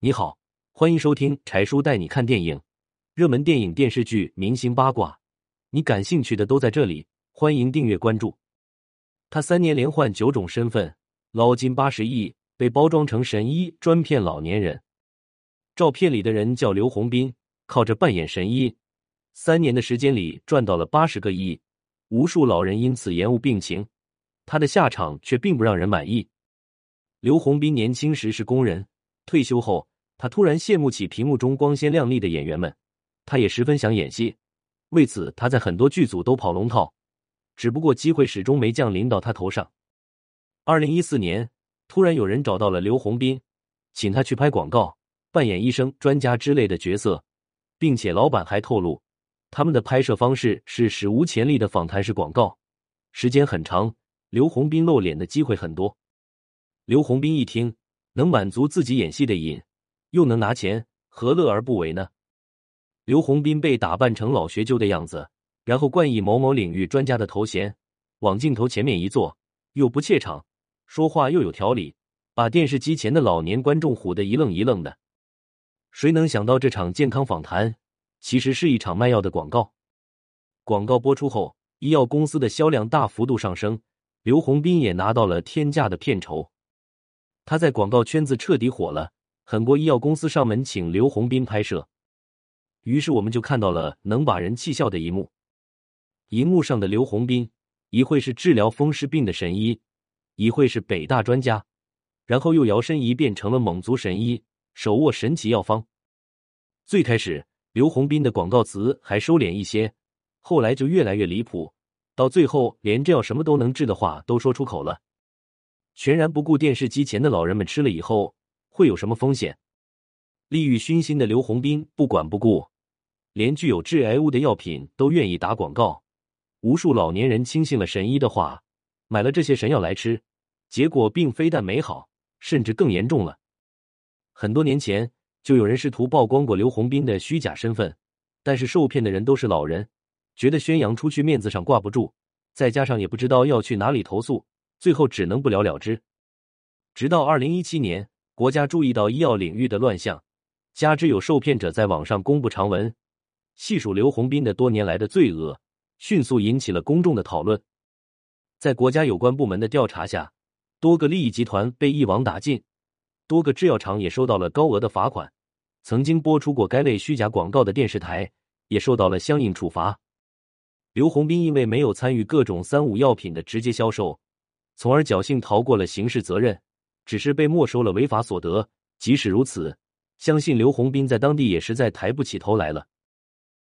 你好，欢迎收听柴叔带你看电影，热门电影、电视剧、明星八卦，你感兴趣的都在这里。欢迎订阅关注。他三年连换九种身份，捞金八十亿，被包装成神医，专骗老年人。照片里的人叫刘洪斌，靠着扮演神医，三年的时间里赚到了八十个亿，无数老人因此延误病情，他的下场却并不让人满意。刘洪斌年轻时是工人，退休后，他突然羡慕起屏幕中光鲜亮丽的演员们，他也十分想演戏，为此他在很多剧组都跑龙套。只不过机会始终没降临到他头上。二零一四年，突然有人找到了刘洪斌，请他去拍广告，扮演医生、专家之类的角色，并且老板还透露，他们的拍摄方式是史无前例的访谈式广告，时间很长，刘洪斌露脸的机会很多。刘洪斌一听，能满足自己演戏的瘾，又能拿钱，何乐而不为呢？刘洪斌被打扮成老学究的样子。然后冠以某某领域专家的头衔，往镜头前面一坐，又不怯场，说话又有条理，把电视机前的老年观众唬得一愣一愣的。谁能想到这场健康访谈其实是一场卖药的广告？广告播出后，医药公司的销量大幅度上升，刘洪斌也拿到了天价的片酬。他在广告圈子彻底火了，很多医药公司上门请刘洪斌拍摄。于是我们就看到了能把人气笑的一幕。荧幕上的刘洪斌，一会是治疗风湿病的神医，一会是北大专家，然后又摇身一变成了蒙族神医，手握神奇药方。最开始，刘洪斌的广告词还收敛一些，后来就越来越离谱，到最后连这药什么都能治的话都说出口了，全然不顾电视机前的老人们吃了以后会有什么风险。利欲熏心的刘洪斌不管不顾，连具有致癌物的药品都愿意打广告。无数老年人轻信了神医的话，买了这些神药来吃，结果并非但没好，甚至更严重了。很多年前就有人试图曝光过刘洪斌的虚假身份，但是受骗的人都是老人，觉得宣扬出去面子上挂不住，再加上也不知道要去哪里投诉，最后只能不了了之。直到二零一七年，国家注意到医药领域的乱象，加之有受骗者在网上公布长文，细数刘洪斌的多年来的罪恶。迅速引起了公众的讨论。在国家有关部门的调查下，多个利益集团被一网打尽，多个制药厂也收到了高额的罚款。曾经播出过该类虚假广告的电视台也受到了相应处罚。刘洪斌因为没有参与各种三无药品的直接销售，从而侥幸逃过了刑事责任，只是被没收了违法所得。即使如此，相信刘洪斌在当地也实在抬不起头来了。